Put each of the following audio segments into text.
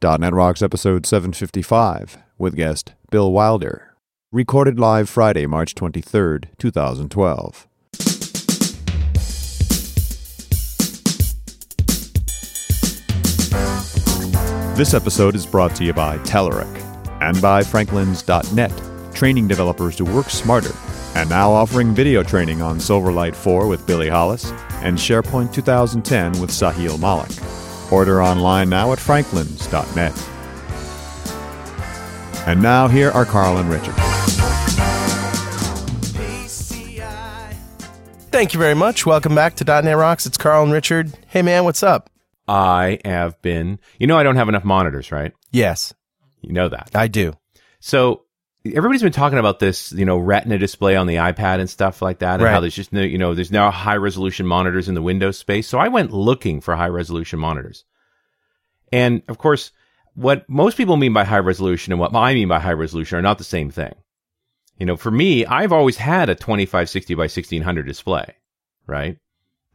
.NET Rocks episode 755 with guest Bill Wilder. Recorded live Friday, March 23rd, 2012. This episode is brought to you by Telerik and by Franklins.net, training developers to work smarter, and now offering video training on Silverlight 4 with Billy Hollis and SharePoint 2010 with Sahil Malik. Order online now at franklins.net. And now here are Carl and Richard. Thank you very much. Welcome back to .NET Rocks. It's Carl and Richard. Hey man, what's up? I have been, you know, I don't have enough monitors, right? Yes, You know that. I do. So everybody's been talking about this, you know, retina display on the iPad and stuff like that, and Right. how there's just no, you know, there's now high resolution monitors in the Windows space. So I went looking for high resolution monitors. And of course, what most people mean by high resolution and what I mean by high resolution are not the same thing. You know, for me, I've always had a 2560 by 1600 display, right?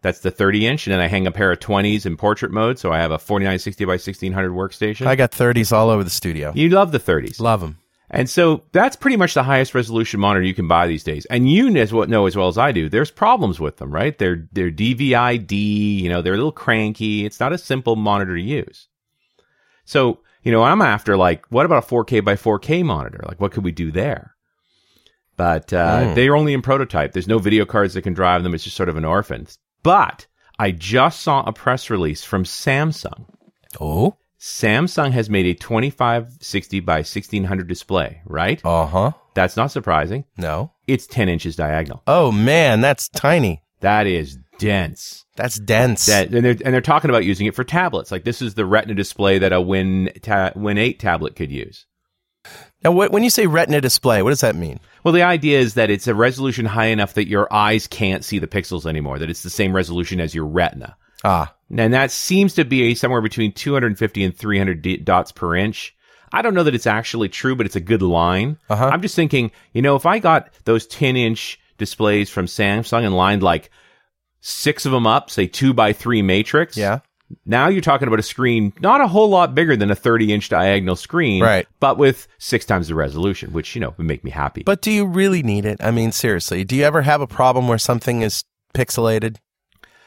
That's the 30 inch, and then I hang a pair of 20s in portrait mode, so I have a 4960 by 1600 workstation. I got 30s all over the studio. you love the 30s. Love them. And so that's pretty much the highest resolution monitor you can buy these days. And you as what know as well as I do, there's problems with them, right? They're they're DVI-D, you know, they're a little cranky. It's not a simple monitor to use. So, you know, I'm after like, what about a 4K by 4K monitor? Like, what could we do there? But uh, Mm. they're only in prototype. There's no video cards that can drive them. It's just sort of an orphan. But I just saw a press release from Samsung. Oh? Samsung has made a 2560 by 1600 display, right? Uh huh. That's not surprising. No. It's 10 inches diagonal. Oh man, that's tiny. That is dense. That's dense. That, and, they're, and they're talking about using it for tablets. Like this is the Retina display that a Win ta- Win 8 tablet could use. now, wh- when you say Retina display, what does that mean? Well, the idea is that it's a resolution high enough that your eyes can't see the pixels anymore. That it's the same resolution as your Retina, Ah, and that seems to be somewhere between 250 and 300 d- dots per inch. I don't know that it's actually true, but it's a good line. Uh-huh. I'm just thinking, you know, if I got those 10 inch displays from Samsung and lined like six of them up, say two by three matrix. yeah. Now you're talking about a screen not a whole lot bigger than a 30 inch diagonal screen, Right. But with six times the resolution, which you know would make me happy. But do you really need it? I mean, seriously, do you ever have a problem where something is pixelated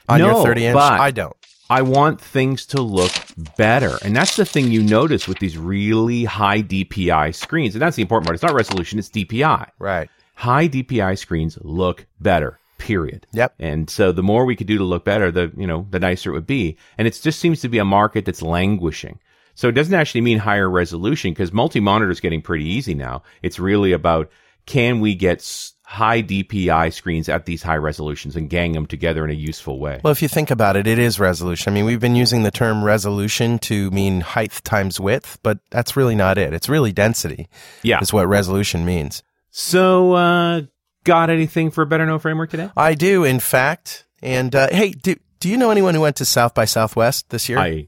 on No, your 30 inch? I don't. I want things to look better. And that's the thing you notice with these really high DPI screens. And that's the important part. It's not resolution, it's DPI. Right. High DPI screens look better. Period. Yep. And so the more we could do to look better, the you know, the nicer it would be. And it just seems to be a market that's languishing. So it doesn't actually mean higher resolution because multi-monitor is getting pretty easy now. It's really about can we get high DPI screens at these high resolutions and gang them together in a useful way. Well, if you think about it, it is resolution. I mean, we've been using the term resolution to mean height times width, but that's really not it. It's really density. Yeah. Is what resolution means. So, uh, got anything for a better know framework today? I do, in fact. And uh, hey, do do you know anyone who went to South by Southwest this year? I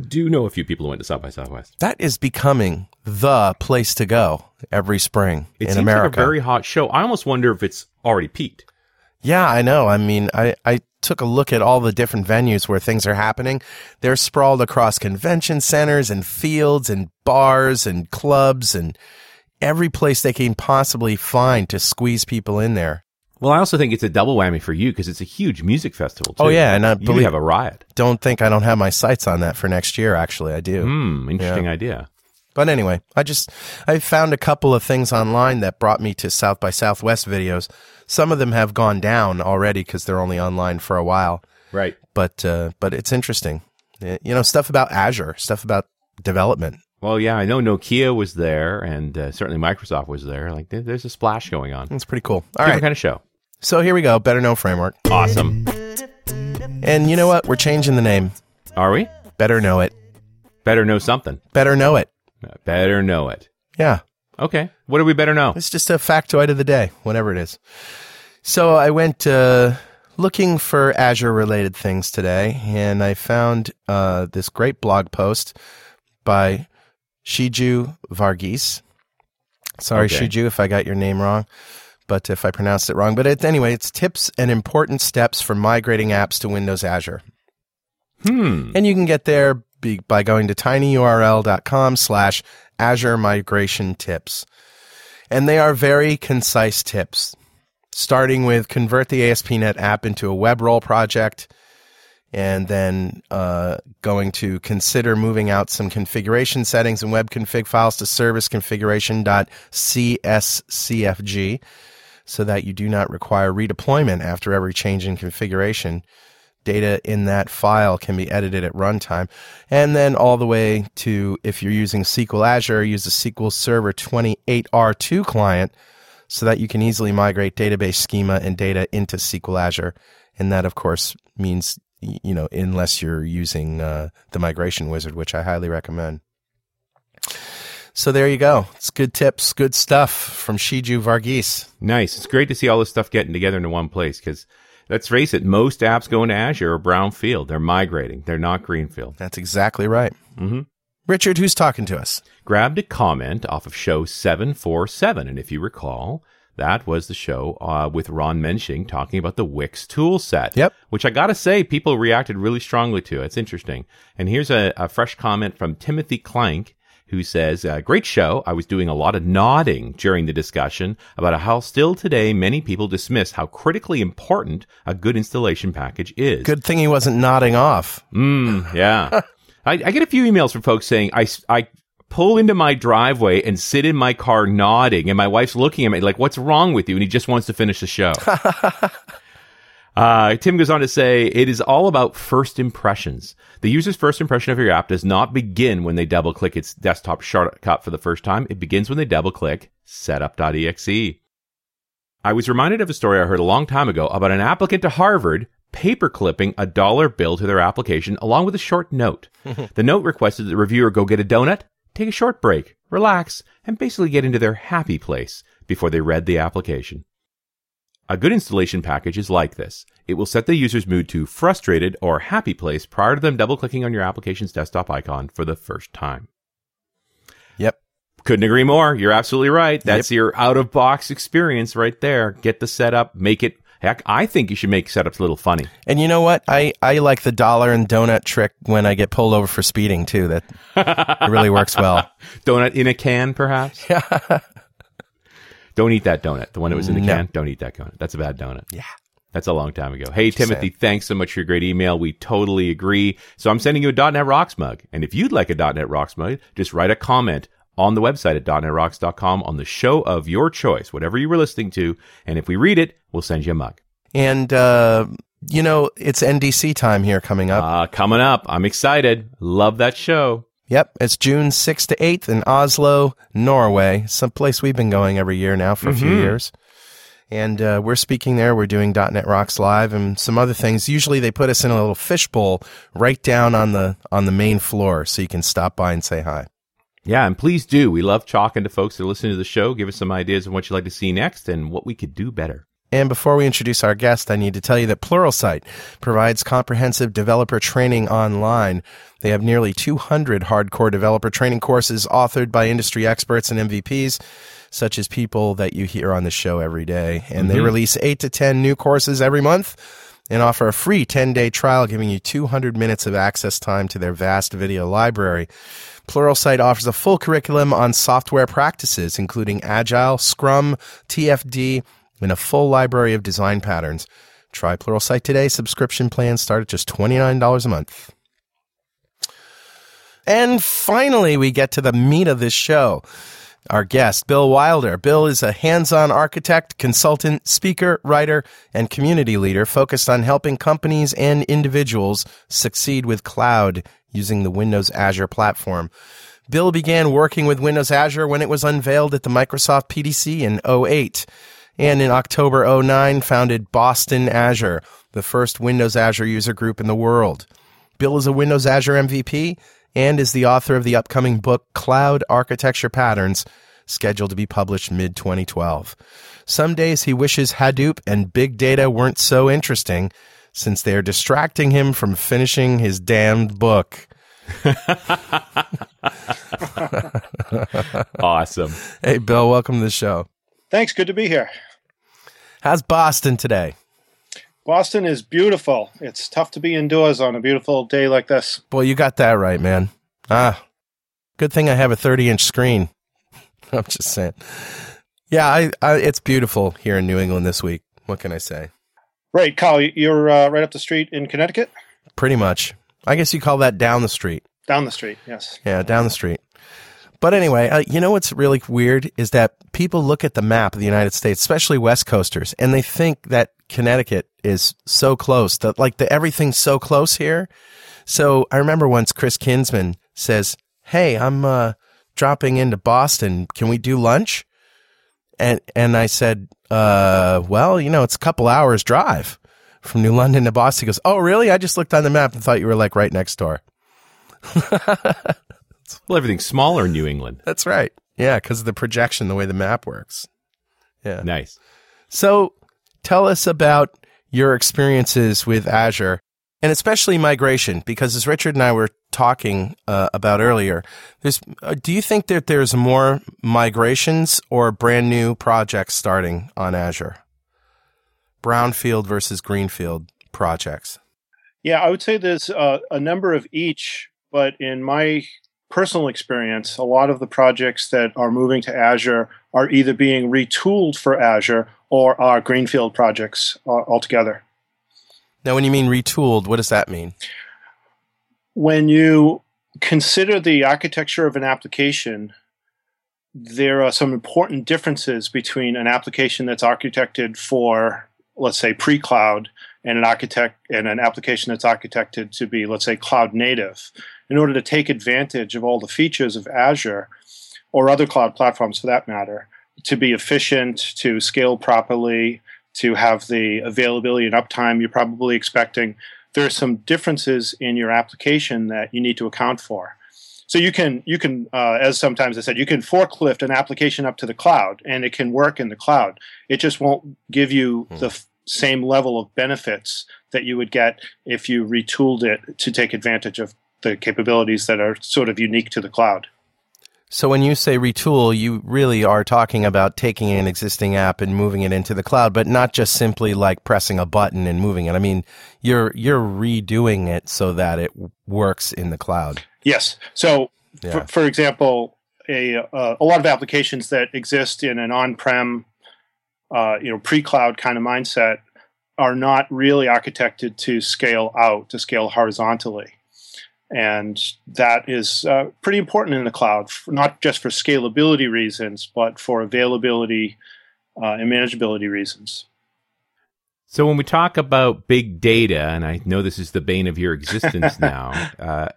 do know a few people who went to South by Southwest. that is becoming the place to go every spring It in America. like a very hot show. I almost wonder if it's already peaked. Yeah, I know. I mean, I, I took a look at all the different venues where things are happening. They're sprawled across convention centers and fields and bars and clubs and every place they can possibly find to squeeze people in there. Well, I also think it's a double whammy for you because it's a huge music festival. Too. Oh, yeah, and I you believe- have a riot. Don't think I don't have my sights on that for next year. Actually, I do. Hmm, interesting idea. But anyway, I just I found a couple of things online that brought me to South by Southwest videos. Some of them have gone down already because they're only online for a while. Right. But uh, but it's interesting. You know, stuff about Azure, stuff about development. Well, yeah, I know Nokia was there, and uh, certainly Microsoft was there. Like, there's a splash going on. It's pretty cool. All Different right, kind of show. So here we go. Better know framework. Awesome. And you know what? We're changing the name. Are we? Better know it. Better know something. Better know it. Uh, Better know it. Yeah. Okay. What do we better know? It's just a factoid of the day, whatever it is. So I went uh, looking for Azure related things today, and I found uh, this great blog post by Shiju Varghese. Sorry, Okay. Shiju, if I got your name wrong, but if I pronounced it wrong. But it, anyway, it's tips and important steps for migrating apps to Windows Azure. Hmm. And you can get there by going to tinyurl.com slash Azure Migration Tips. And they are very concise tips, starting with convert the ASP.NET app into a web role project, and then uh, going to consider moving out some configuration settings and web config files to service configuration.cscfg so that you do not require redeployment after every change in configuration. Data in that file can be edited at runtime. And then all the way to if you're using SQL Azure, use the SQL Server 28R2 client so that you can easily migrate database schema and data into SQL Azure. And that, of course, means, you know, unless you're using uh, the migration wizard, which I highly recommend. So there you go. It's good tips, good stuff from Shiju Varghese. Nice. It's great to see all this stuff getting together into one place because let's face it, most apps going to Azure are brownfield. They're migrating. They're not greenfield. That's exactly right. Mm-hmm. Richard, who's talking to us? Grabbed a comment off of show 747. And if you recall, that was the show uh, with Rob Mensching talking about the Wix tool set. Yep. Which I got to say, people reacted really strongly to. It's interesting. And here's a, a fresh comment from Timothy Clank who says, uh, Great show. I was doing a lot of nodding during the discussion about how still today many people dismiss how critically important a good installation package is. Good thing he wasn't nodding off. Mm, yeah. I, I get a few emails from folks saying, I, I pull into my driveway and sit in my car nodding, and my wife's looking at me like, What's wrong with you? And he just wants to finish the show. Uh, Tim goes on to say, it is all about first impressions. The user's first impression of your app does not begin when they double click its desktop shortcut for the first time. It begins when they double click setup.exe. I was reminded of a story I heard a long time ago about an applicant to Harvard paper clipping a dollar bill to their application along with a short note. the note requested that the reviewer go get a donut, take a short break, relax, and basically get into their happy place before they read the application. A good installation package is like this. It will set the user's mood to frustrated or happy place prior to them double clicking on your application's desktop icon for the first time. Yep. Couldn't agree more. You're absolutely right. That's yep. your out of box experience right there. Get the setup, make it. Heck, I think you should make setups a little funny. And you know what? I, I like the dollar and donut trick when I get pulled over for speeding too. That really works well. donut in a can, perhaps? Yeah. Don't eat that donut. The one that was in the No. can. Don't eat that donut. That's a bad donut. Yeah. That's a long time ago. Hey, Timothy, saying. thanks so much for your great email. We totally agree. So I'm sending you a .NET Rocks mug. And if you'd like a .NET Rocks mug, just write a comment on the website at .NETRocks.com on the show of your choice, whatever you were listening to. And if we read it, we'll send you a mug. And, uh, you know, it's NDC time here coming up. Uh, coming up. I'm excited. Love that show. Yep, it's June 6th to 8th in Oslo, Norway, someplace we've been going every year now for a few Mhm. years. And uh, we're speaking there. We're doing .NET Rocks Live and some other things. Usually they put us in a little fishbowl right down on the on the main floor, so you can stop by and say hi. Yeah, and please do. We love talking to folks that are listening to the show. Give us some ideas on what you'd like to see next and what we could do better. And before we introduce our guest, I need to tell you that Pluralsight provides comprehensive developer training online. They have nearly 200 hardcore developer training courses authored by industry experts and MVPs, such as people that you hear on the show every day. And they Mhm. release 8 to 10 new courses every month and offer a free 10-day trial giving you 200 minutes of access time to their vast video library. Pluralsight offers a full curriculum on software practices, including Agile, Scrum, TFD, and a full library of design patterns. Try Pluralsight today. Subscription plans start at just $29 a month. And finally, we get to the meat of this show. Our guest, Bill Wilder. Bill is a hands on architect, consultant, speaker, writer, and community leader focused on helping companies and individuals succeed with cloud using the Windows Azure platform. Bill began working with Windows Azure when it was unveiled at the Microsoft PDC in 08 and in October 09 founded Boston Azure, the first Windows Azure user group in the world. Bill is a Windows Azure MVP and is the author of the upcoming book Cloud Architecture Patterns, scheduled to be published mid 2012. Some days he wishes Hadoop and big data weren't so interesting since they are distracting him from finishing his damned book. Awesome. Hey, Bill, welcome to the show. Thanks. Good to be here. How's Boston today? Boston is beautiful. It's tough to be indoors on a beautiful day like this. Boy, you got that right, man. Ah, good thing I have a 30 inch screen. I'm just saying. Yeah, I, I, it's beautiful here in New England this week. What can I say? Right, Carl, you're uh, right up the street in Connecticut? Pretty much. I guess you call that down the street. Down the street, yes. Yeah, down the street. But anyway, uh, you know what's really weird is that people look at the map of the United States, especially West Coasters, and they think that Connecticut is so close that like the everything's so close here. So I remember once Chris Kinsman says, "Hey, I'm uh, dropping into Boston. Can we do lunch?" And and I said, uh, "Well, you know, it's a couple hours drive from New London to Boston." He goes, "Oh, really? I just looked on the map and thought you were like right next door." well, everything's smaller in New England. That's right. Yeah, because of the projection, the way the map works. Yeah. Nice. So tell us about your experiences with Azure and especially migration, because as Richard and I were talking uh, about earlier, there's, uh, do you think that there's more migrations or brand new projects starting on Azure? Brownfield versus Greenfield projects. Yeah, I would say there's uh, a number of each, but in my personal experience, a lot of the projects that are moving to Azure are either being retooled for Azure or are greenfield projects uh, altogether. Now, when you mean retooled, what does that mean? When you consider the architecture of an application, there are some important differences between an application that's architected for, let's say, pre-cloud, and an architect and an application that's architected to be, let's say, cloud native. In order to take advantage of all the features of Azure or other cloud platforms for that matter, to be efficient, to scale properly, to have the availability and uptime you're probably expecting, there are some differences in your application that you need to account for. So you can you can uh, as sometimes I said you can forklift an application up to the cloud and it can work in the cloud. It just won't give you hmm. the f- same level of benefits that you would get if you retooled it to take advantage of the capabilities that are sort of unique to the cloud. So when you say retool, you really are talking about taking an existing app and moving it into the cloud, but not just simply like pressing a button and moving it. I mean, you're you're redoing it so that it works in the cloud. Yes. So, yeah. for, for, example, a uh, a lot of applications that exist in an on-prem, uh, you know, pre-cloud kind of mindset are not really architected to scale out to scale horizontally and that is uh, pretty important in the cloud, not just for scalability reasons, but for availability uh, and manageability reasons. So, when we talk about big data, and I know this is the bane of your existence now, uh,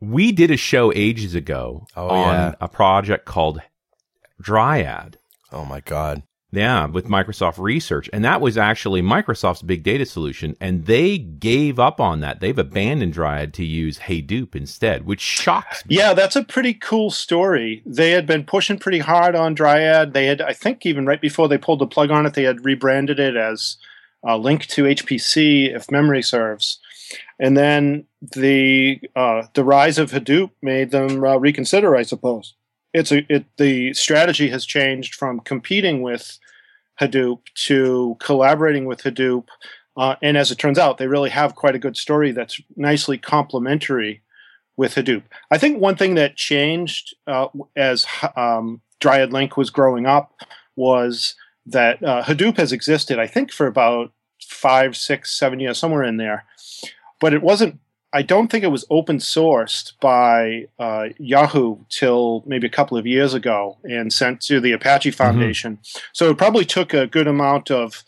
we did a show ages ago oh, on yeah. a project called Dryad. Oh my God. Yeah, with Microsoft Research. And that was actually Microsoft's big data solution. And they gave up on that. They've abandoned Dryad to use Hadoop instead, which shocks me. Yeah, that's a pretty cool story. They had been pushing pretty hard on Dryad. They had, I think, even right before they pulled the plug on it, they had rebranded it as uh, LINQ to HPC, if memory serves. And then the uh, the rise of Hadoop made them uh, reconsider, I suppose it's a it the strategy has changed from competing with Hadoop to collaborating with Hadoop. Uh, and as it turns out, they really have quite a good story that's nicely complementary with Hadoop. I think one thing that changed uh, as um, DryadLINQ was growing up was that uh, Hadoop has existed, I think, for about five, six, seven years, somewhere in there. But it wasn't I don't think it was open sourced by uh, Yahoo till maybe a couple of years ago and sent to the Apache mm-hmm. Foundation. Mm-hmm. So it probably took a good amount of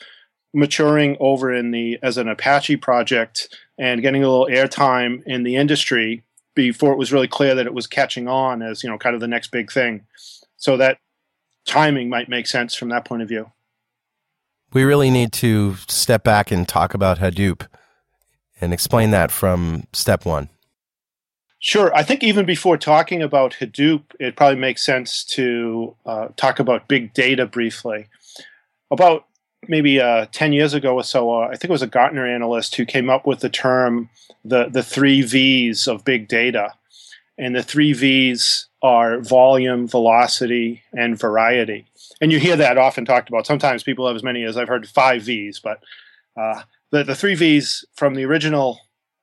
maturing over in the as an Apache project and getting a little airtime in the industry before it was really clear that it was catching on as you know kind of the next big thing. So that timing might make sense from that point of view. We really need to step back and talk about Hadoop and explain that from step one. Sure. I think even before talking about Hadoop, it probably makes sense to uh, talk about big data briefly. About maybe uh, 10 years ago or so, uh, I think it was a Gartner analyst who came up with the term the, the three V's of big data. And the three V's are volume, velocity, and variety. And you hear that often talked about. Sometimes people have as many as I've heard five V's, but uh, the, the three V's from the original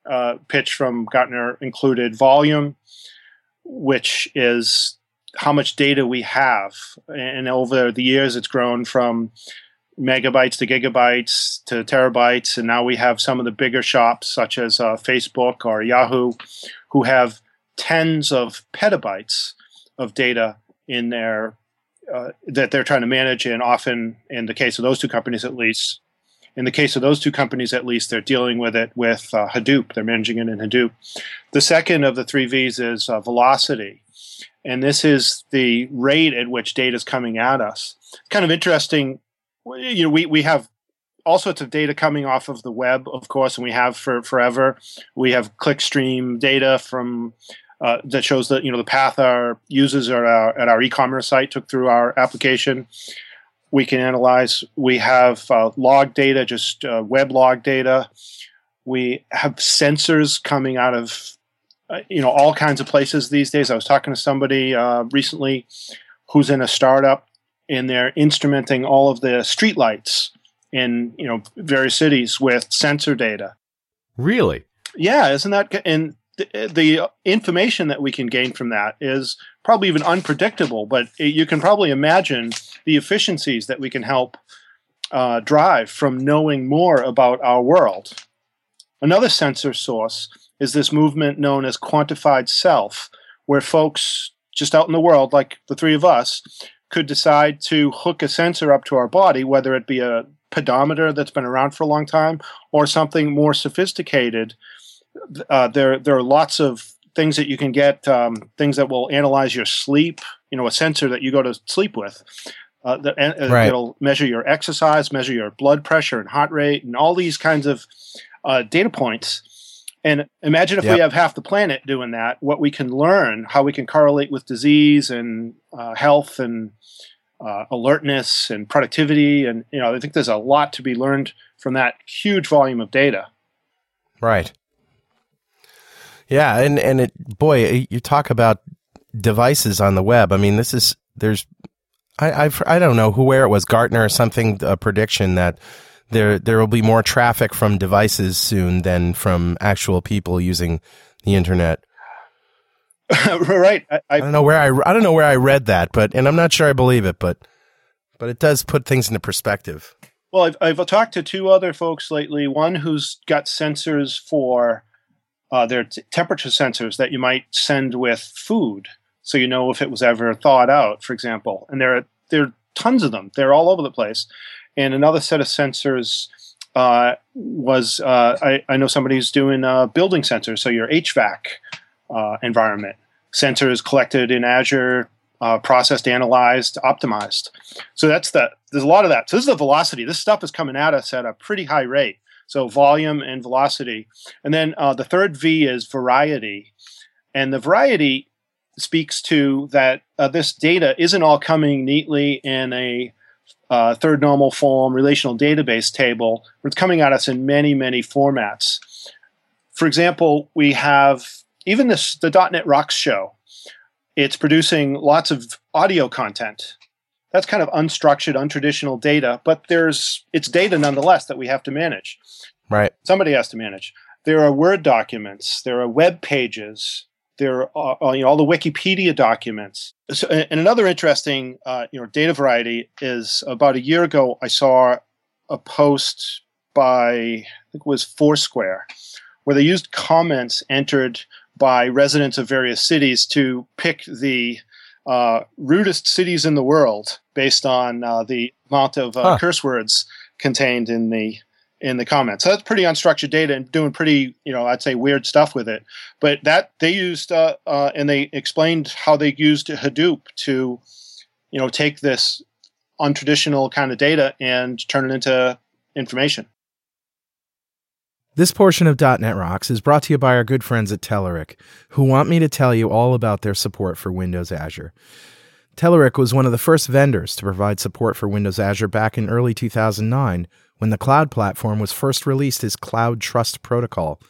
uh, pitch from Gartner included volume, which is how much data we have. And over the years, it's grown from megabytes to gigabytes to terabytes. And now we have some of the bigger shops, such as uh, Facebook or Yahoo, who have tens of petabytes of data in their uh, that they're trying to manage. And often, in the case of those two companies, at least, in the case of those two companies, at least, they're dealing with it with uh, Hadoop. They're managing it in Hadoop. The second of the three V's is uh, velocity. And this is the rate at which data is coming at us. Kind of interesting. You know, we, we have all sorts of data coming off of the web, of course, and we have for forever. We have clickstream data from uh, that shows that you know the path our users are our, at our e-commerce site took through our application. We can analyze. We have uh, log data, just uh, web log data. We have sensors coming out of uh, you know all kinds of places these days. I was talking to somebody uh, recently who's in a startup, and they're instrumenting all of the streetlights in you know various cities with sensor data. Really? Yeah, isn't that and the, the, information that we can gain from that is probably even unpredictable, but it, you can probably imagine the efficiencies that we can help uh, drive from knowing more about our world. Another sensor source is this movement known as quantified self, where folks just out in the world, like the three of us, could decide to hook a sensor up to our body, whether it be a pedometer that's been around for a long time or something more sophisticated uh, there there are lots of things that you can get, um, things that will analyze your sleep. You know, a sensor that you go to sleep with. Uh, that, uh, right. It'll measure your exercise, measure your blood pressure and heart rate, and all these kinds of uh, data points. And imagine if yep. we have half the planet doing that, what we can learn, how we can correlate with disease and uh, health and uh, alertness and productivity. And, you know, I think there's a lot to be learned from that huge volume of data. Right. Yeah, and and it boy, you talk about devices on the web. I mean, this is there's I I've, I don't know who where it was Gartner or something a prediction that there there will be more traffic from devices soon than from actual people using the internet. right. I, I, I, don't know where I I don't know where I read that, but and I'm not sure I believe it, but but it does put things into perspective. Well, I've I've talked to two other folks lately. One who's got sensors for uh, they're t- temperature sensors that you might send with food, so you know if it was ever thawed out, for example. And there are there are tons of them. They're all over the place. And another set of sensors uh, was uh, I, I, know somebody who's doing building sensors, so your HVAC uh, environment sensors collected in Azure, uh, processed, analyzed, optimized. So that's the there's a lot of that. So this is the velocity. This stuff is coming at us at a pretty high rate. So volume and velocity. And then uh, the third V is variety. And the variety speaks to that uh, this data isn't all coming neatly in a uh, third normal form relational database table. It's coming at us in many, many formats. For example, we have even this the .NET Rocks show. It's producing lots of audio content. That's kind of unstructured, untraditional data, but there's it's data nonetheless that we have to manage. Right. Somebody has to manage. There are Word documents. There are web pages. There are uh, you know all the Wikipedia documents. So, and another interesting uh, you know data variety is about a year ago I saw a post by I think it was Foursquare where they used comments entered by residents of various cities to pick the uh, rudest cities in the world based on uh, the amount of uh, huh. curse words contained in the in the comments. So that's pretty unstructured data and doing pretty, you know, I'd say weird stuff with it. But that they used uh, uh, and they explained how they used Hadoop to, you know, take this untraditional kind of data and turn it into information. This portion of .NET Rocks is brought to you by our good friends at Telerik, who want me to tell you all about their support for Windows Azure. Telerik was one of the first vendors to provide support for Windows Azure back in early 2009 when the cloud platform was first released as Cloud Trust Protocol.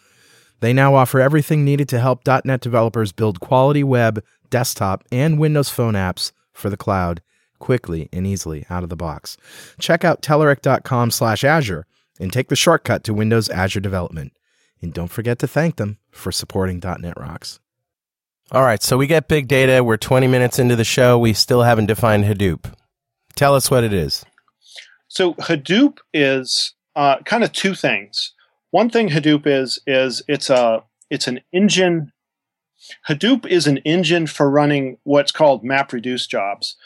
They now offer everything needed to help .NET developers build quality web, desktop, and Windows Phone apps for the cloud quickly and easily out of the box. Check out Telerik.com slash Azure and take the shortcut to Windows Azure development. And don't forget to thank them for supporting .NET Rocks. All right, so we get big data. We're 20 minutes into the show. We still haven't defined Hadoop. Tell us what it is. So Hadoop is uh, kind of two things. One thing Hadoop is is it's a it's an engine. Hadoop is an engine for running what's called MapReduce jobs.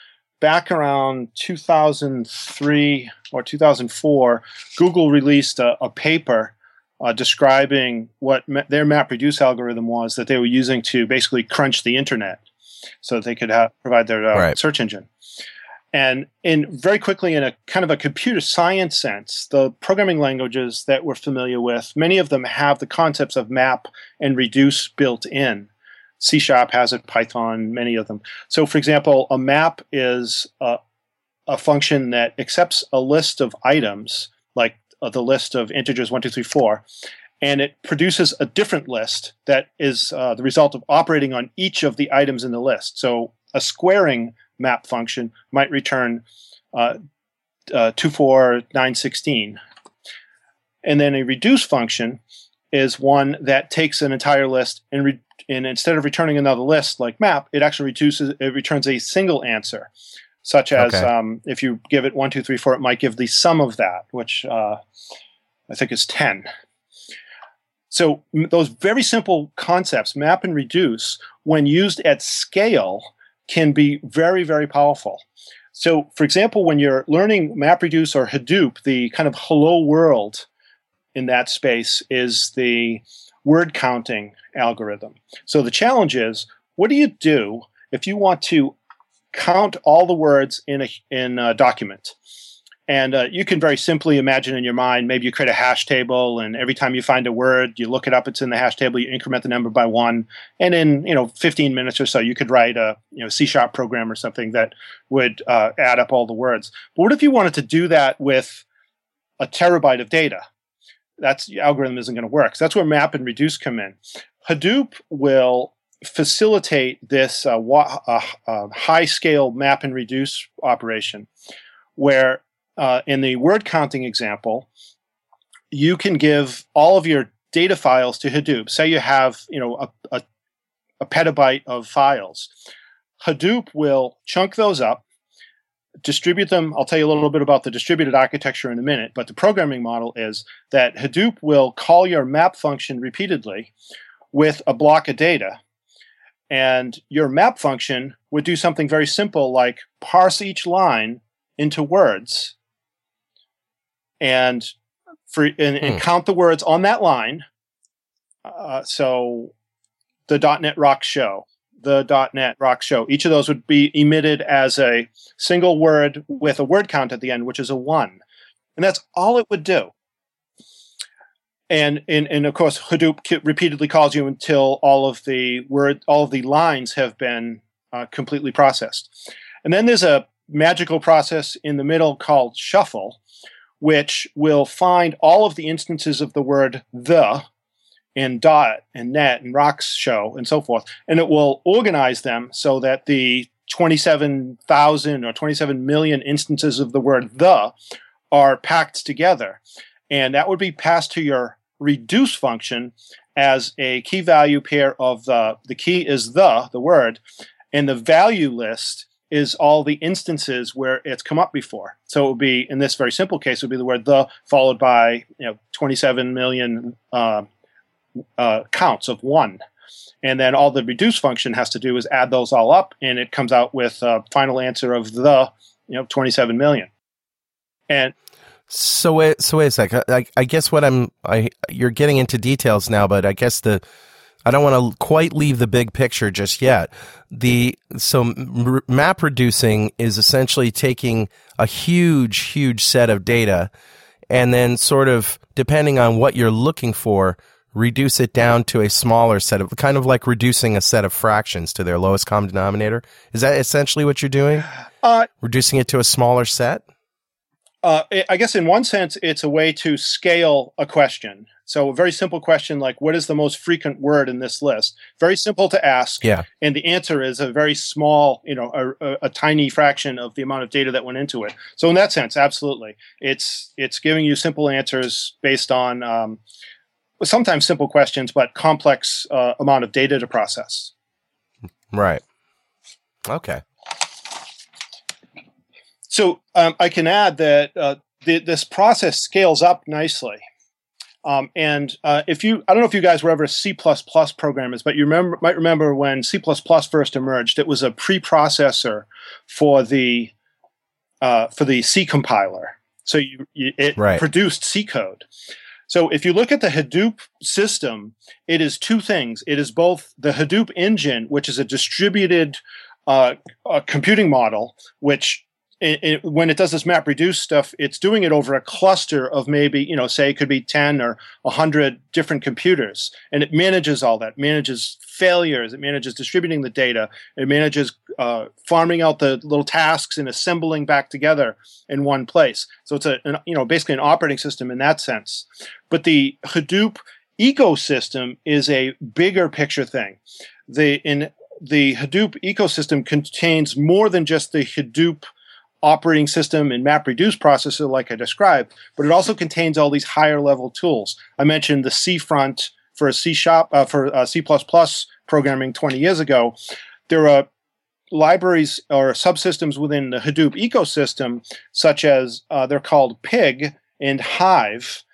Back around 2003 or 2004, Google released a, a paper uh, describing what ma- their MapReduce algorithm was that they were using to basically crunch the internet so that they could have, provide their uh, Right. search engine. And in very quickly, in a kind of a computer science sense, the programming languages that we're familiar with, many of them have the concepts of map and reduce built in. C Sharp has it, Python, many of them. So, for example, a map is a, a function that accepts a list of items, like uh, the list of integers one, two, three, four, and it produces a different list that is uh, the result of operating on each of the items in the list. So, a squaring map function might return uh, uh, 24916. And then a reduce function is one that takes an entire list and, re- and instead of returning another list like map, it actually reduces it returns a single answer, such as Okay. um, if you give it one, two, three, four, it might give the sum of that, which uh, I think is ten. So m- those very simple concepts, map and reduce, when used at scale, can be very, very powerful. So, for example, when you're learning MapReduce or Hadoop, the kind of hello world in that space is the word counting algorithm. So the challenge is, what do you do if you want to count all the words in a in a document? And uh, you can very simply imagine in your mind, maybe you create a hash table, and every time you find a word, you look it up. It's in the hash table. You increment the number by one, and in you know 15 minutes or so, you could write a you know C sharp program or something that would uh, add up all the words. But what if you wanted to do that with a terabyte of data? That's algorithm isn't going to work. So that's where map and reduce come in. Hadoop will facilitate this uh, wa- uh, uh, high scale map and reduce operation, where uh, in the word counting example, you can give all of your data files to Hadoop. Say you have you know a, a, a petabyte of files. Hadoop will chunk those up, distribute them. I'll tell you a little bit about the distributed architecture in a minute, but the programming model is that Hadoop will call your map function repeatedly with a block of data. And your map function would do something very simple like parse each line into words and for and, and Hmm. count the words on that line. Uh, so the .NET Rock Show, the .NET Rock Show, each of those would be emitted as a single word with a word count at the end, which is a one, and that's all it would do. And and, and of course, Hadoop repeatedly calls you until all of the word, all of the lines have been uh, completely processed. And then there's a magical process in the middle called shuffle, which will find all of the instances of the word the in dot and net and rocks show and so forth, and it will organize them so that the 27,000 or 27 million instances of the word the are packed together. And that would be passed to your reduce function as a key value pair of the, the key is the, the word, and the value list is all the instances where it's come up before. So it would be, in this very simple case, it would be the word the followed by you know 27 million uh, uh, counts of one. And then all the reduce function has to do is add those all up, and it comes out with a final answer of the you know 27 million. And So wait, so wait a sec. I, I, guess what I'm, I you're getting into details now, but I guess the, I don't want to quite leave the big picture just yet. The so map reducing is essentially taking a huge, huge set of data, and then sort of depending on what you're looking for, reduce it down to a smaller set of, kind of like reducing a set of fractions to their lowest common denominator. Is that essentially what you're doing? uh, Reducing it to a smaller set. uh, I- guess in one sense, it's a way to scale a question. So a very simple question like, what is the most frequent word in this list? Very simple to ask. Yeah. And the answer is a very small, you know, a, a, a tiny fraction of the amount of data that went into it. So in that sense, absolutely, it's it's giving you simple answers based on um, sometimes simple questions, but complex uh, amount of data to process. Right. Okay. So um, I can add that uh, the, this process scales up nicely. Um, and uh, if you, I don't know if you guys were ever C++ programmers, but you remember, might remember when C++ first emerged, it was a preprocessor for the uh, for the C compiler. So you, you it Right. produced C code. So if you look at the Hadoop system, it is two things. It is both the Hadoop engine, which is a distributed uh, uh, computing model, which it, it, when it does this map reduce stuff, it's doing it over a cluster of maybe, you know, say it could be 10 or 100 different computers. And it manages all that, manages failures, it manages distributing the data, it manages uh, farming out the little tasks and assembling back together in one place. So it's a, an, you know, basically an operating system in that sense. But the Hadoop ecosystem is a bigger picture thing. The, in the Hadoop ecosystem contains more than just the Hadoop operating system and MapReduce processor, like I described, but it also contains all these higher level tools. I mentioned the Cfront for a C shop uh, for uh, C programming 20 years ago. There are libraries or subsystems within the Hadoop ecosystem, such as uh, they're called Pig and Hive,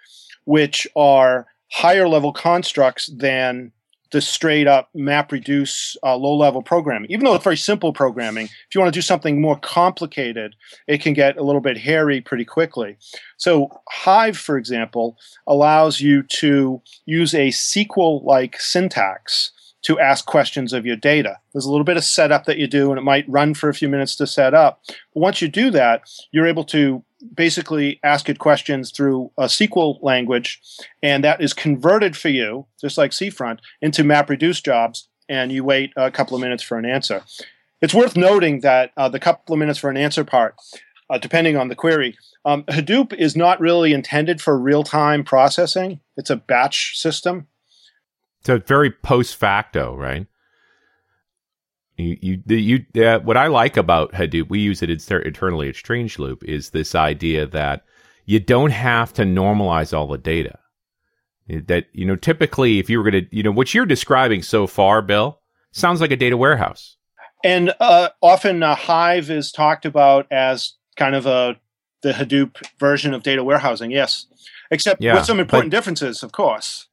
which are higher level constructs than the straight up map reduce uh, low level programming. Even though it's very simple programming, if you want to do something more complicated, it can get a little bit hairy pretty quickly. So, Hive, for example, allows you to use a SQL like syntax to ask questions of your data. There's a little bit of setup that you do, and it might run for a few minutes to set up. But once you do that, you're able to basically ask it questions through a SQL language, and that is converted for you, just like Cfront, into MapReduce jobs, and you wait a couple of minutes for an answer. It's worth noting that uh, the couple of minutes for an answer part, uh, depending on the query, um, Hadoop is not really intended for real-time processing. It's a batch system. So very post facto, right? You, you, the, you, uh, what I like about Hadoop, we use it inter- internally at Strangeloop, is this idea that you don't have to normalize all the data. That, you know, typically if you were going to, you know, what you're describing so far, Bill, sounds like a data warehouse. And uh, often uh, Hive is talked about as kind of a the Hadoop version of data warehousing. Yes, except Yeah, with some important but- differences, of course.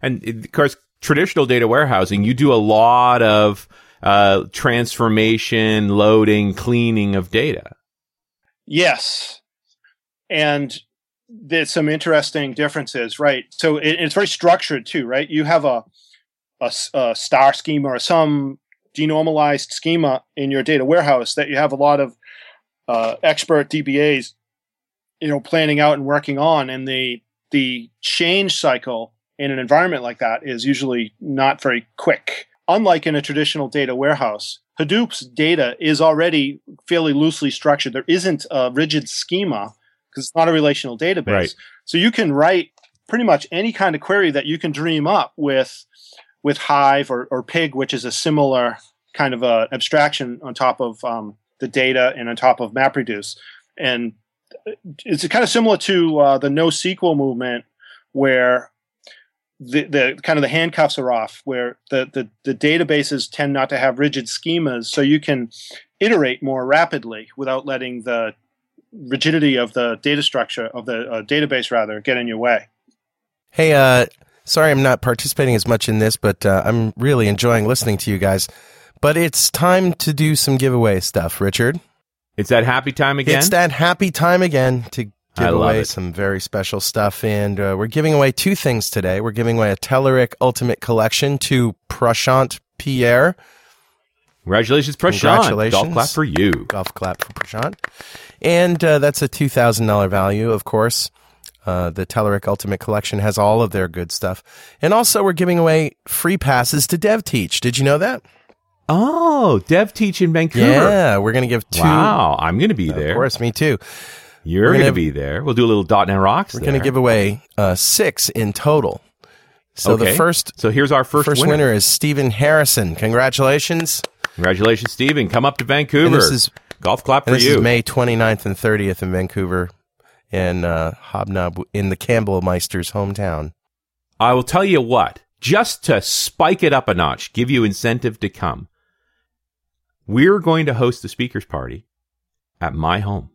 And of course, traditional data warehousing, you do a lot of uh, transformation, loading, cleaning of data. Yes, and there's some interesting differences, right? So it, it's very structured too, right? You have a a star schema or some denormalized schema in your data warehouse that you have a lot of uh, expert DBAs, you know, planning out and working on, and the the change cycle in an environment like that is usually not very quick. Unlike in a traditional data warehouse, Hadoop's data is already fairly loosely structured. There isn't a rigid schema because it's not a relational database. Right. So you can write pretty much any kind of query that you can dream up with with Hive or, or Pig, which is a similar kind of a abstraction on top of um, the data and on top of MapReduce. And it's kind of similar to uh, the NoSQL movement, where the, the kind of the handcuffs are off, where the, the the databases tend not to have rigid schemas, so you can iterate more rapidly without letting the rigidity of the data structure of the uh, database rather get in your way. Hey, uh, sorry I'm not participating as much in this, but uh, I'm really enjoying listening to you guys. But it's time to do some giveaway stuff, Richard. It's that happy time again. It's that happy time again to I give away some very special stuff. And uh, we're giving away two things today. We're giving away a Telerik Ultimate Collection to Prashant Pierre. Congratulations, Prashant. Congratulations. Golf clap for you. Golf clap for Prashant. And uh, that's a $2,000 value, of course. Uh, the Telerik Ultimate Collection has all of their good stuff. And also, we're giving away free passes to DevTeach. Did you know that? Oh, DevTeach in Vancouver. Yeah, we're going to give two. Wow, I'm going to be there. Of course, me too. You're going to be there. We'll do a little dot net rocks. We're going to give away uh, six in total. So Okay. the first So here's our first, first winner. winner. is Stephen Harrison. Congratulations. Congratulations, Stephen. Come up to Vancouver. And this is Golf clap for this you. is May 29th and 30th in Vancouver and uh, Hobnob in the Campbell Meister's hometown. I will tell you what, just to spike it up a notch, give you incentive to come, we're going to host the speakers party at my home.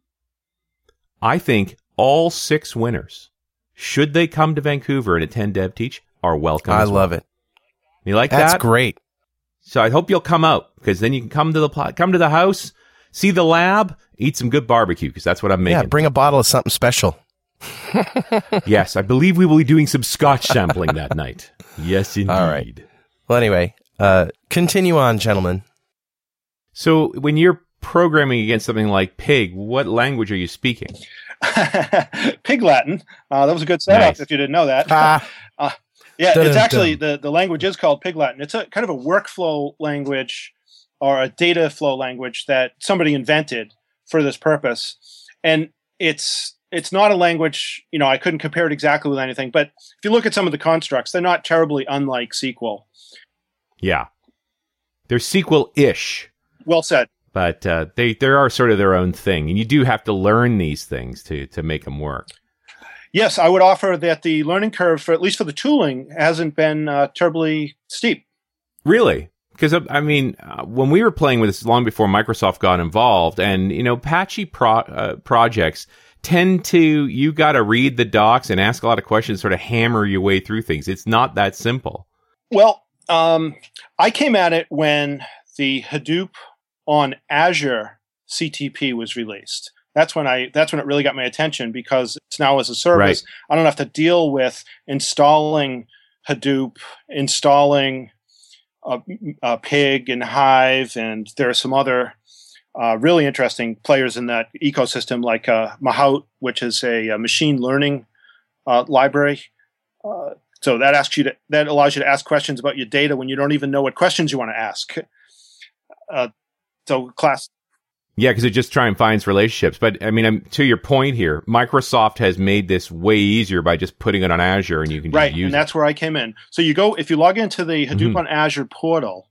I think all six winners, should they come to Vancouver and attend DevTeach, are welcome. I well. love it. You like That's that? That's great. So I hope you'll come out because then you can come to the pl- come to the house, see the lab, eat some good barbecue because that's what I'm making. Yeah, bring a bottle of something special. yes, I believe we will be doing some Scotch sampling that night. Yes, indeed. All right. Well, anyway, uh, continue on, gentlemen. So when you're programming against something like Pig, what language are you speaking? Pig Latin. Uh, that was a good setup. Nice. If you didn't know that. Ah, Yeah, Dun, it's actually dun. the, the language is called Pig Latin. It's a kind of a workflow language or a data flow language that somebody invented for this purpose. And it's it's not a language, you know, I couldn't compare it exactly with anything, but if you look at some of the constructs, they're not terribly unlike SQL. Yeah, they're SQL-ish, Well said. But uh, they they are sort of their own thing, and you do have to learn these things to to make them work. Yes, I would offer that the learning curve for at least for the tooling hasn't been uh, terribly steep. Really? Because I mean, uh, when we were playing with this long before Microsoft got involved, and you know, Apache pro- uh, projects tend to you got to read the docs and ask a lot of questions, sort of hammer your way through things. It's not that simple. Well, um, I came at it when the Hadoop on Azure CTP was released. That's when I. That's when it really got my attention because it's now as a service. I don't have to deal with installing Hadoop, installing uh, uh, Pig and Hive, and there are some other uh, really interesting players in that ecosystem, like uh, Mahout, which is a, uh machine learning uh, library. Uh, so that asks you to that allows you to ask questions about your data when you don't even know what questions you want to ask. So class Yeah, because it just try and finds relationships. But I mean, um, to your point here, Microsoft has made this way easier by just putting it on Azure, and you can just right, use and it. that's where I came in. So you go if you log into the Hadoop Mhm. on Azure portal.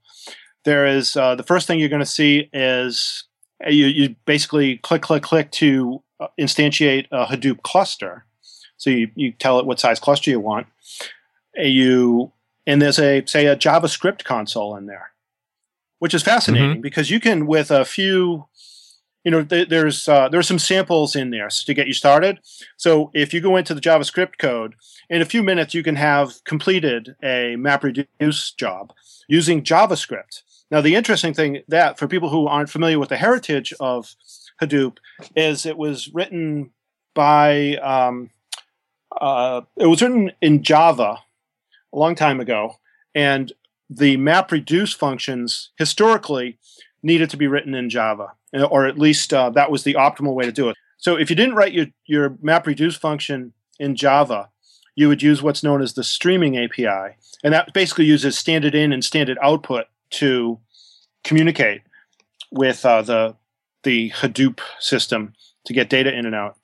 There is uh, the first thing you're going to see is uh, you you basically click click click to uh, instantiate a Hadoop cluster. So you, you tell it what size cluster you want. You and there's a say a JavaScript console in there, which is fascinating because you can with a few you know th- there's uh, there's some samples in there to get you started. So if you go into the JavaScript code, in a few minutes you can have completed a MapReduce job using JavaScript. Now the interesting thing that for people who aren't familiar with the heritage of Hadoop is it was written by um, uh, it was written in Java a long time ago, and the MapReduce functions historically needed to be written in Java, or at least uh, that was the optimal way to do it. So if you didn't write your, your MapReduce function in Java, you would use what's known as the streaming API. And that basically uses standard in and standard output to communicate with uh, the, the Hadoop system to get data in and out.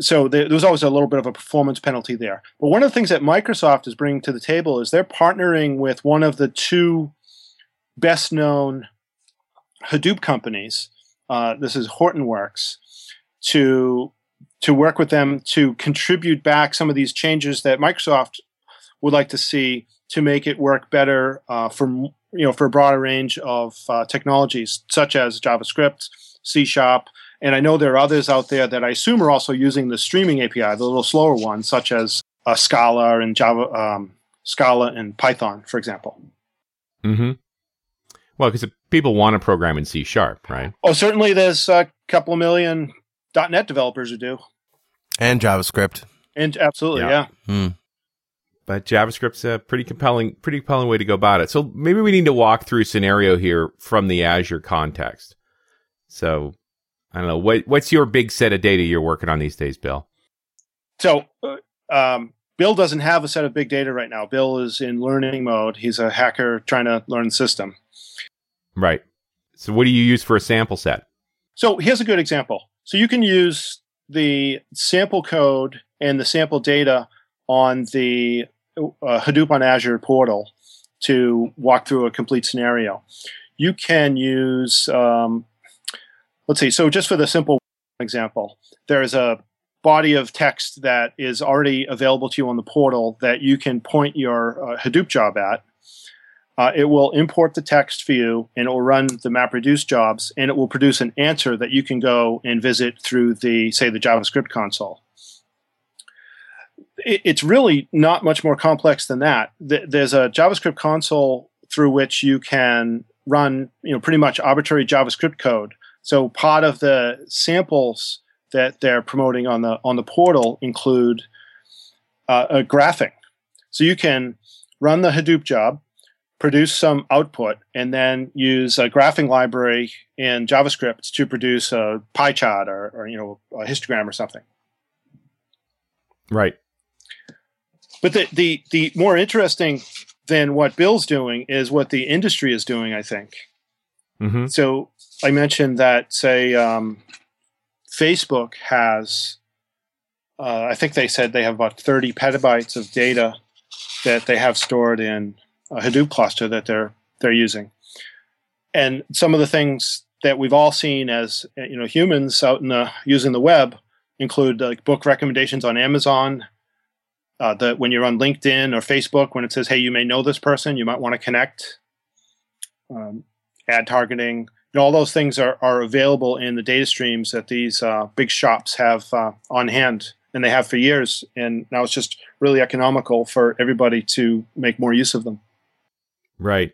So there, there was always a little bit of a performance penalty there. But one of the things that Microsoft is bringing to the table is they're partnering with one of the two best known Hadoop companies. Uh, this is Hortonworks to to work with them to contribute back some of these changes that Microsoft would like to see to make it work better uh, for you know for a broader range of uh, technologies such as JavaScript, C Sharp, and I know there are others out there that I assume are also using the streaming API, the little slower ones, such as uh, Scala and Java, um, Scala and Python, for example. Mm-hmm. Well, because people want to program in C sharp, right? Oh, certainly, there's a couple of million .NET developers who do, and JavaScript. and absolutely, Yeah. yeah. Hmm. But JavaScript's a pretty compelling, pretty compelling way to go about it. So maybe we need to walk through a scenario here from the Azure context. So I don't know what what's your big set of data you're working on these days, Bill? So, uh, um, Bill doesn't have a set of big data right now. Bill is in learning mode. He's a hacker trying to learn the system. Right. So what do you use for a sample set? So here's a good example. So you can use the sample code and the sample data on the uh, Hadoop on Azure portal to walk through a complete scenario. You can use, um, let's see, so just for the simple example, there's a body of text that is already available to you on the portal that you can point your uh, Hadoop job at. Uh, it will import the text for you and it will run the MapReduce jobs and it will produce an answer that you can go and visit through the, say, the JavaScript console. It, it's really not much more complex than that. Th- there's a JavaScript console through which you can run, you know, pretty much arbitrary JavaScript code. So part of the samples that they're promoting on the on the portal include uh, a graphing. So you can run the Hadoop job, produce some output, and then use a graphing library in JavaScript to produce a pie chart or, or you know a histogram or something. Right. But the, the the more interesting than what Bill's doing is what the industry is doing. I think. Mm-hmm. So I mentioned that say um, Facebook has, uh, I think they said they have about 30 petabytes of data that they have stored in a Hadoop cluster that they're they're using, and some of the things that we've all seen as you know humans out in the using the web include like book recommendations on Amazon. Uh, that when you're on LinkedIn or Facebook, when it says, "Hey, you may know this person, you might want to connect." Um, ad targeting, you know, all those things are, are available in the data streams that these uh, big shops have uh, on hand and they have for years. And now it's just really economical for everybody to make more use of them. Right.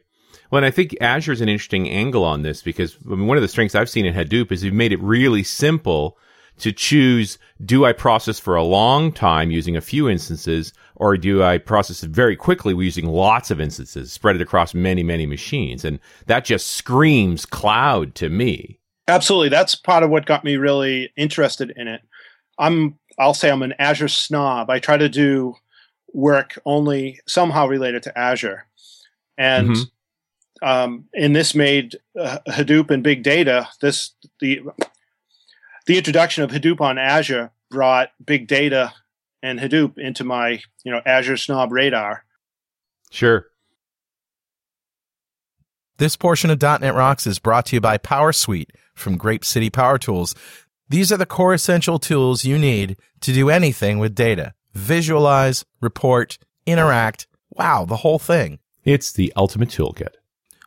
Well, and I think Azure is an interesting angle on this because I mean, one of the strengths I've seen in Hadoop is you've made it really simple to choose do I process for a long time using a few instances or do I process it very quickly using lots of instances spread it across many, many machines? And that just screams cloud to me. Absolutely. That's part of what got me really interested in it. I'm, I'll say I'm an Azure snob. I try to do work only somehow related to Azure. And, mm-hmm. um, and this made uh, Hadoop and big data, this, the, the introduction of Hadoop on Azure brought big data and Hadoop into my, you know, Azure snob radar. Sure. This portion of .NET Rocks is brought to you by PowerSuite from Grape City Power Tools. These are the core essential tools you need to do anything with data. Visualize, report, interact. Wow, the whole thing. It's the ultimate toolkit.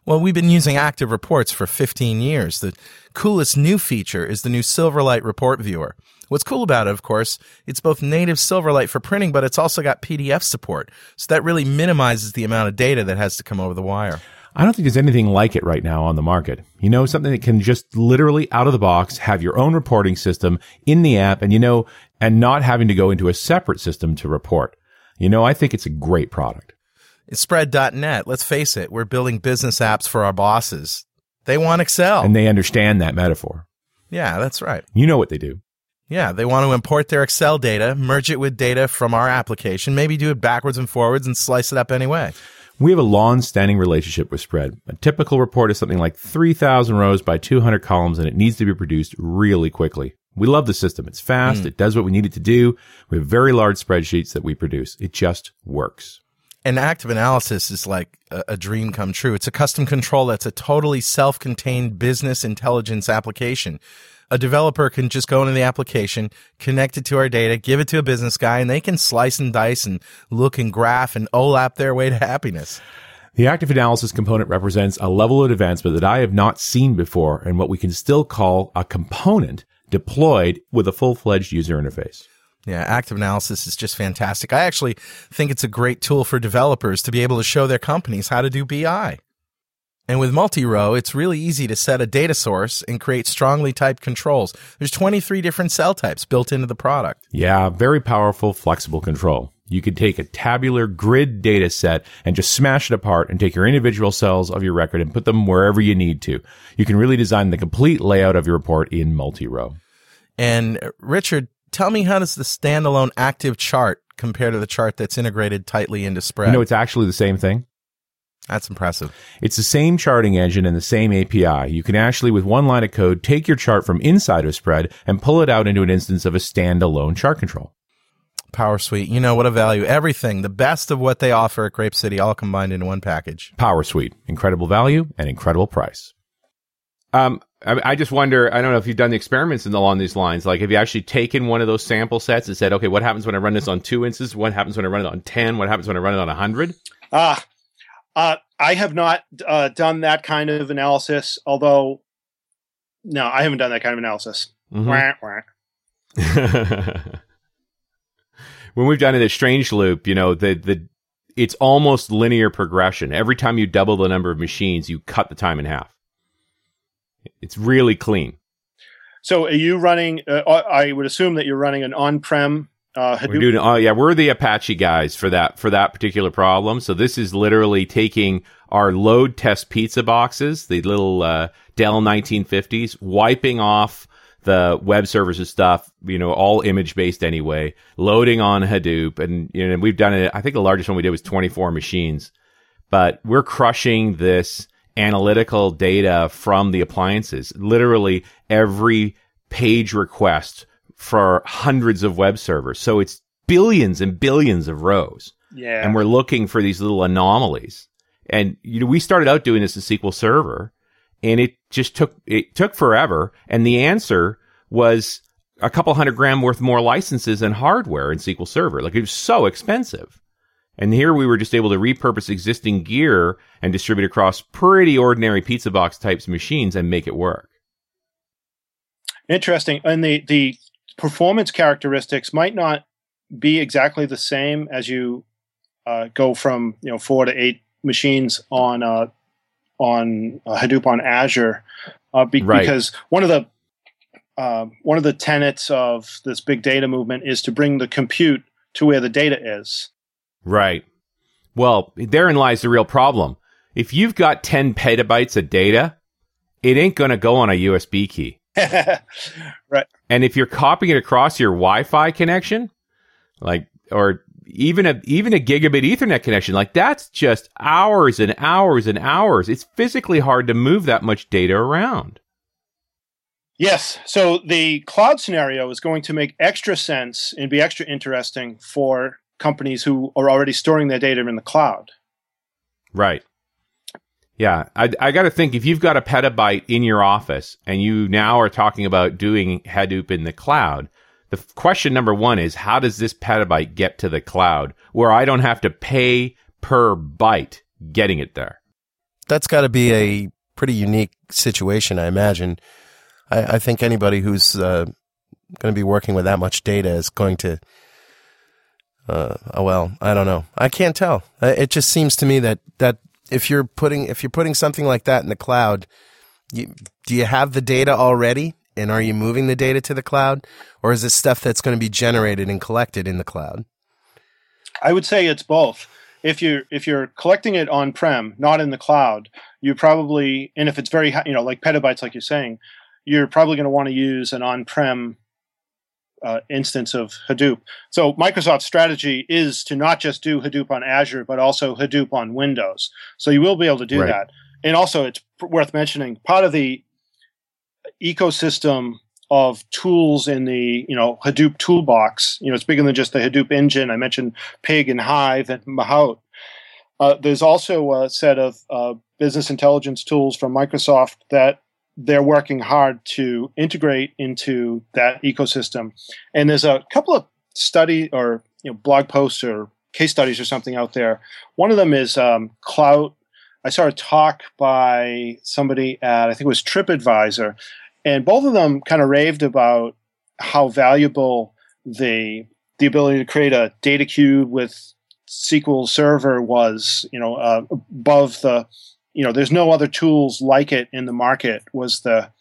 Well, we've been using Active Reports for 15 years. The coolest new feature is the new Silverlight Report Viewer. What's cool about it, of course, it's both native Silverlight for printing, but it's also got PDF support. So that really minimizes the amount of data that has to come over the wire. I don't think there's anything like it right now on the market. You know, something that can just literally out of the box have your own reporting system in the app and, you know, and not having to go into a separate system to report. You know, I think it's a great product. It's spread.net. Let's face it, we're building business apps for our bosses. They want Excel. And they understand that metaphor. Yeah, that's right. You know what they do. Yeah, they want to import their Excel data, merge it with data from our application, maybe do it backwards and forwards and slice it up anyway. We have a long-standing relationship with Spread. A typical report is something like 3,000 rows by 200 columns, and it needs to be produced really quickly. We love the system. It's fast. Mm. It does what we need it to do. We have very large spreadsheets that we produce. It just works. And active analysis is like a, a, dream come true. It's a custom control that's a totally self-contained business intelligence application. A developer can just go into the application, connect it to our data, give it to a business guy, and they can slice and dice and look and graph and OLAP their way to happiness. The active analysis component represents a level of advancement that I have not seen before and what we can still call a component deployed with a full-fledged user interface. Yeah, active analysis is just fantastic. I actually think it's a great tool for developers to be able to show their companies how to do BI. And with multi-row, it's really easy to set a data source and create strongly typed controls. There's 23 different cell types built into the product. Yeah, very powerful, flexible control. You could take a tabular grid data set and just smash it apart and take your individual cells of your record and put them wherever you need to. You can really design the complete layout of your report in multi-row. And Richard, tell me how does the standalone active chart compare to the chart that's integrated tightly into spread? You know, it's actually the same thing. That's impressive. It's the same charting engine and the same API. You can actually, with one line of code, take your chart from inside of Spread and pull it out into an instance of a standalone chart control. Power Suite, you know what a value. Everything, the best of what they offer at Grape City, all combined into one package. Power Suite, incredible value and incredible price. Um, I, I just wonder. I don't know if you've done the experiments in, along these lines. Like, have you actually taken one of those sample sets and said, "Okay, what happens when I run this on two instances? What happens when I run it on ten? What happens when I run it on hundred? Ah, uh, I have not uh, done that kind of analysis. Although, no, I haven't done that kind of analysis. Mm-hmm. Wah, wah. when we've done it at Strangeloop, you know, the the it's almost linear progression. Every time you double the number of machines, you cut the time in half. It's really clean. So, are you running? Uh, I would assume that you're running an on-prem uh, Hadoop. We're doing, oh yeah, we're the Apache guys for that for that particular problem. So this is literally taking our load test pizza boxes, the little uh, Dell 1950s, wiping off the web services stuff, you know, all image based anyway, loading on Hadoop, and you know, we've done it. I think the largest one we did was 24 machines, but we're crushing this analytical data from the appliances. Literally every page request for hundreds of web servers. So it's billions and billions of rows. Yeah. And we're looking for these little anomalies. And you know, we started out doing this in SQL Server and it just took it took forever and the answer was a couple hundred grand worth more licenses and hardware in SQL Server. Like it was so expensive. And here we were just able to repurpose existing gear and distribute across pretty ordinary pizza box types machines and make it work. Interesting. And the the performance characteristics might not be exactly the same as you uh, go from you know four to eight machines on uh, on uh, Hadoop on Azure, uh, be- Right. because one of the uh, one of the tenets of this big data movement is to bring the compute to where the data is. Right. Well, therein lies the real problem. If you've got 10 petabytes of data, it ain't going to go on a USB key. right. And if you're copying it across your Wi-Fi connection, like, or even a, even a gigabit ethernet connection, like that's just hours and hours and hours. It's physically hard to move that much data around. Yes. So the cloud scenario is going to make extra sense and be extra interesting for companies who are already storing their data in the cloud. Right. Yeah, I, I got to think if you've got a petabyte in your office and you now are talking about doing Hadoop in the cloud, the question number one is how does this petabyte get to the cloud where I don't have to pay per byte getting it there? That's got to be a pretty unique situation, I imagine. I, I think anybody who's uh, going to be working with that much data is going to. Uh, oh well, I don't know. I can't tell. Uh, It just seems to me that that if you're putting if you're putting something like that in the cloud, you, do you have the data already, and are you moving the data to the cloud, or is it stuff that's going to be generated and collected in the cloud? I would say it's both. If you're if you're collecting it on prem, not in the cloud, you probably and if it's very high, you know like petabytes, like you're saying, you're probably going to want to use an on prem uh, instance of Hadoop. So Microsoft's strategy is to not just do Hadoop on Azure, but also Hadoop on Windows. So you will be able to do Right. that. And also, it's worth mentioning part of the ecosystem of tools in the you know Hadoop toolbox. You know, it's bigger than just the Hadoop engine. I mentioned Pig and Hive and Mahout. Uh, there's also a set of uh, business intelligence tools from Microsoft that they're working hard to integrate into that ecosystem. And there's a couple of study or you know blog posts or case studies or something out there. One of them is um, Klout. I saw a talk by somebody at I think it was TripAdvisor, and both of them kind of raved about how valuable the the ability to create a data cube with SQL Server was. You know, uh, above the you know, there's no other tools like it in the market. Was the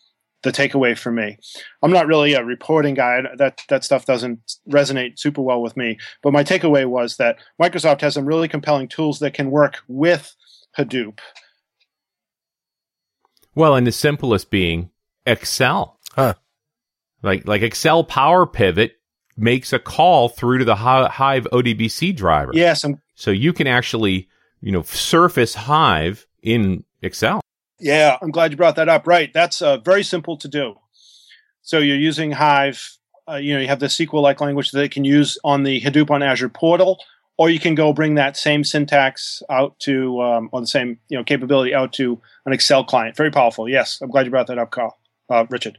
the takeaway for me. I'm not really a reporting guy. That that stuff doesn't resonate super well with me. But my takeaway was that Microsoft has some really compelling tools that can work with Hadoop. Well, and the simplest being Excel. Huh. Like like Excel Power Pivot makes a call through to the Hive ODBC driver. Yes, I'm So you can actually you know, surface Hive in Excel. Yeah, I'm glad you brought that up. Right, that's uh, very simple to do. So you're using Hive. Uh, you know, you have the SQL-like language that they can use on the Hadoop on Azure portal, or you can go bring that same syntax out to, um, or the same you know capability out to an Excel client. Very powerful. Yes, I'm glad you brought that up, Carl. Uh, Richard.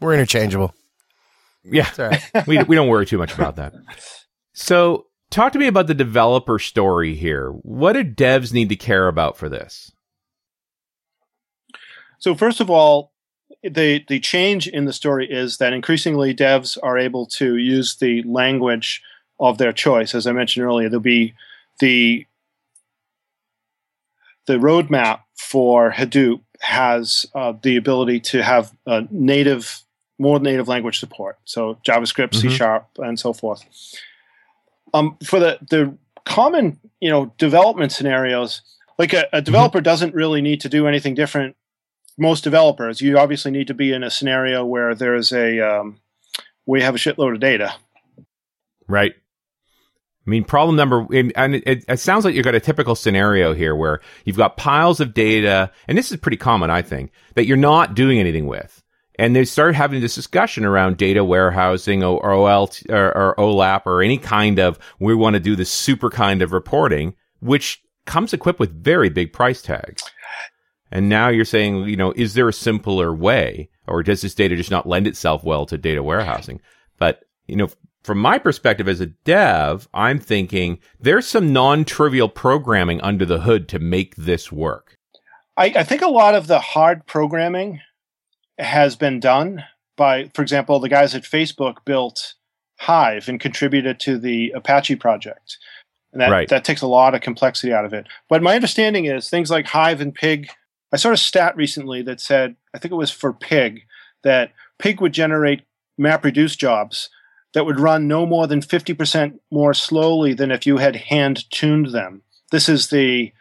We're interchangeable. Yeah, right. we we don't worry too much about that. So, talk to me about the developer story here. What do devs need to care about for this? So, first of all, the the change in the story is that increasingly devs are able to use the language of their choice. As I mentioned earlier, there'll be the the roadmap for Hadoop has uh, the ability to have a native more native language support, so JavaScript, mm-hmm. C Sharp, and so forth. Um, for the the common you know development scenarios, like a, a mm-hmm. developer mm-hmm. doesn't really need to do anything different. Most developers, you obviously need to be in a scenario where there's a um, you have a shitload of data. Right. I mean, problem number, and it, it, sounds like you've got a typical scenario here where you've got piles of data, and this is pretty common, I think, that you're not doing anything with and they started having this discussion around data warehousing or, OL, or, or OLAP or any kind of we want to do this super kind of reporting, which comes equipped with very big price tags. And now you're saying, you know, is there a simpler way, or does this data just not lend itself well to data warehousing? But you know, from my perspective as a dev, I'm thinking there's some non-trivial programming under the hood to make this work. I, I think a lot of the hard programming has been done by, for example, the guys at Facebook built Hive and contributed to the Apache project. And that, right. that takes a lot of complexity out of it. But my understanding is things like Hive and Pig. I saw a stat recently that said, I think it was for Pig, that Pig would generate MapReduce jobs that would run no more than 50% more slowly than if you had hand tuned them. This is the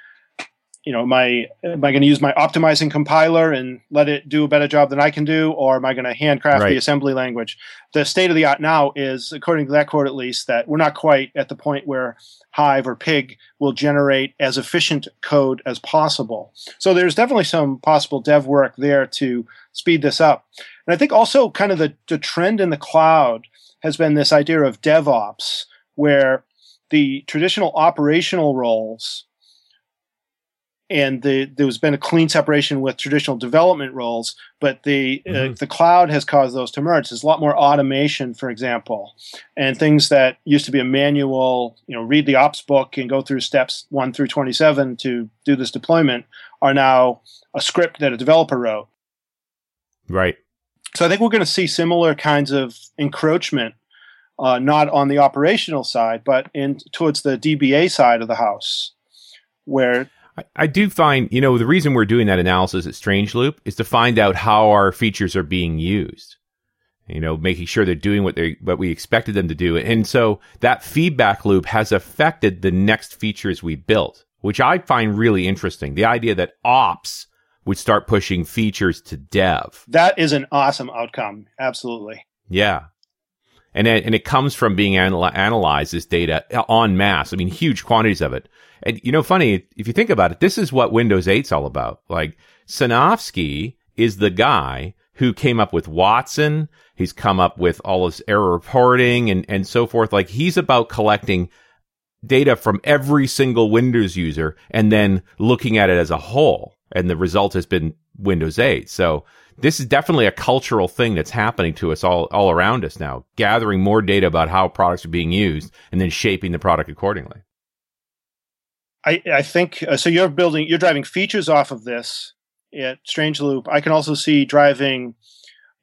you know, my am I going to use my optimizing compiler and let it do a better job than I can do, or am I going to handcraft right. the assembly language? The state of the art now is, according to that quote at least, that we're not quite at the point where Hive or Pig will generate as efficient code as possible. So there's definitely some possible dev work there to speed this up. And I think also kind of the, the trend in the cloud has been this idea of DevOps, where the traditional operational roles and the, there's been a clean separation with traditional development roles, but the uh, mm-hmm. uh, the cloud has caused those to merge. There's a lot more automation, for example, and things that used to be a manual, you know, read the ops book and go through steps one through twenty seven to do this deployment are now a script that a developer wrote. Right. So I think we're going to see similar kinds of encroachment, uh, not on the operational side, but in towards the DBA side of the house, where I, do find, you know, the reason we're doing that analysis at Strangeloop is to find out how our features are being used. You know, making sure they're doing what they what we expected them to do. And so that feedback loop has affected the next features we built, which I find really interesting. The idea that ops would start pushing features to dev. That is an awesome outcome. Absolutely. Yeah. And it, and it comes from being anal- analyzed this data en masse. I mean, huge quantities of it. And you know, funny, if you think about it, this is what Windows 8's all about. Like Sinofsky is the guy who came up with Watson. He's come up with all this error reporting and, and so forth. Like he's about collecting data from every single Windows user and then looking at it as a whole. And the result has been Windows 8. So this is definitely a cultural thing that's happening to us all, all around us now, gathering more data about how products are being used and then shaping the product accordingly. I, I think uh, so. You're building, you're driving features off of this at Strangeloop. I can also see driving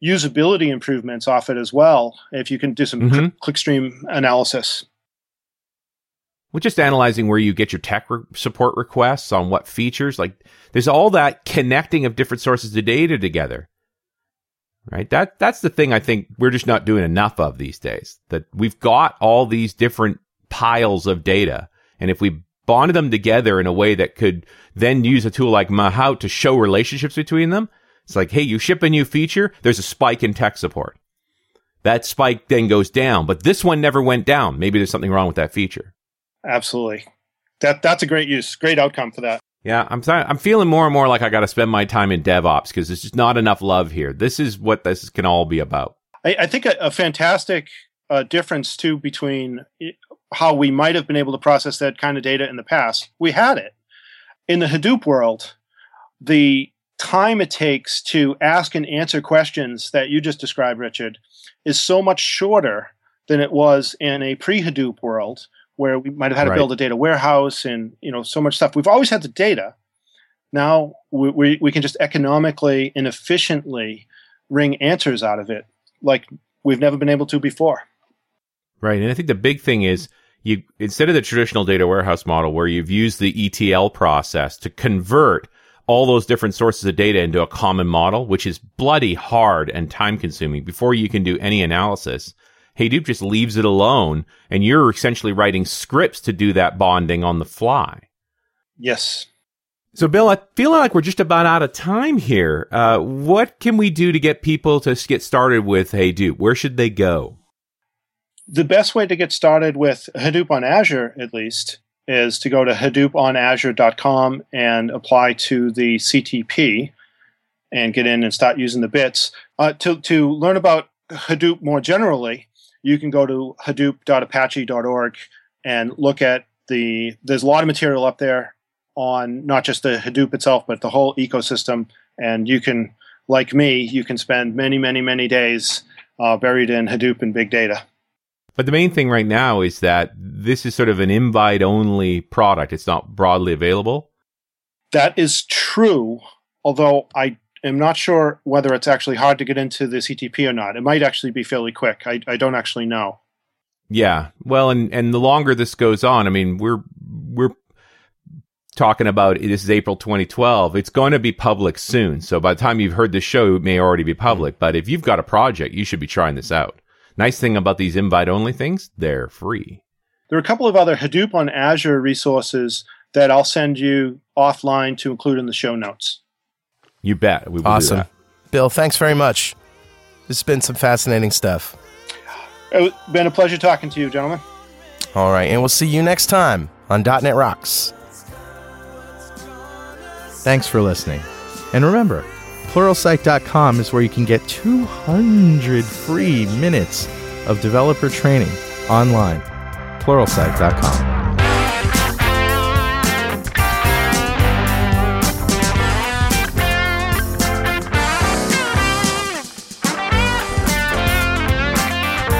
usability improvements off it as well. If you can do some mm-hmm. clickstream analysis. We're just analyzing where you get your tech re- support requests on what features. Like there's all that connecting of different sources of data together. Right. That that's the thing I think we're just not doing enough of these days. That we've got all these different piles of data. And if we bonded them together in a way that could then use a tool like Mahout to show relationships between them. It's like, hey, you ship a new feature, there's a spike in tech support. That spike then goes down, but this one never went down. Maybe there's something wrong with that feature. Absolutely. That that's a great use, great outcome for that. Yeah, I'm I'm feeling more and more like I got to spend my time in DevOps because there's just not enough love here. This is what this can all be about. I, I think a, a fantastic uh, difference too between how we might have been able to process that kind of data in the past. We had it in the Hadoop world. The time it takes to ask and answer questions that you just described, Richard, is so much shorter than it was in a pre-Hadoop world where we might have had to Right. build a data warehouse and you know so much stuff. We've always had the data. Now we, we, we can just economically and efficiently wring answers out of it like we've never been able to before. Right. And I think the big thing is you instead of the traditional data warehouse model where you've used the ETL process to convert all those different sources of data into a common model, which is bloody hard and time consuming before you can do any analysis. Hadoop just leaves it alone and you're essentially writing scripts to do that bonding on the fly. Yes. So, Bill, I feel like we're just about out of time here. Uh, what can we do to get people to get started with Hadoop? Where should they go? The best way to get started with Hadoop on Azure, at least, is to go to hadooponazure.com and apply to the CTP and get in and start using the bits. Uh, to, to learn about Hadoop more generally, you can go to hadoop.apache.org and look at the, there's a lot of material up there on not just the Hadoop itself, but the whole ecosystem. And you can, like me, you can spend many, many, many days uh, buried in Hadoop and big data. But the main thing right now is that this is sort of an invite only product. It's not broadly available. That is true, although I am not sure whether it's actually hard to get into the CTP or not. It might actually be fairly quick. I, I don't actually know. Yeah. Well, and, and the longer this goes on, I mean, we're, we're talking about this is April 2012. It's going to be public soon. So by the time you've heard this show, it may already be public. But if you've got a project, you should be trying this out. Nice thing about these invite only things, they're free. There are a couple of other Hadoop on Azure resources that I'll send you offline to include in the show notes. You bet. We will do Awesome. that. Bill, thanks very much. This has been some fascinating stuff. It's been a pleasure talking to you, gentlemen. All right, and we'll see you next time on .NET Rocks. Thanks for listening. And remember, pluralsight.com is where you can get 200 free minutes of developer training online. pluralsight.com.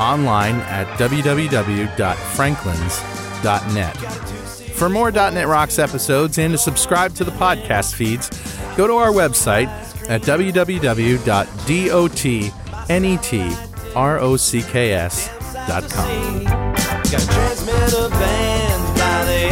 online at www.franklins.net. For more .NET Rocks episodes and to subscribe to the podcast feeds, go to our website at www.dotnetrocks.com. Got transmitter by the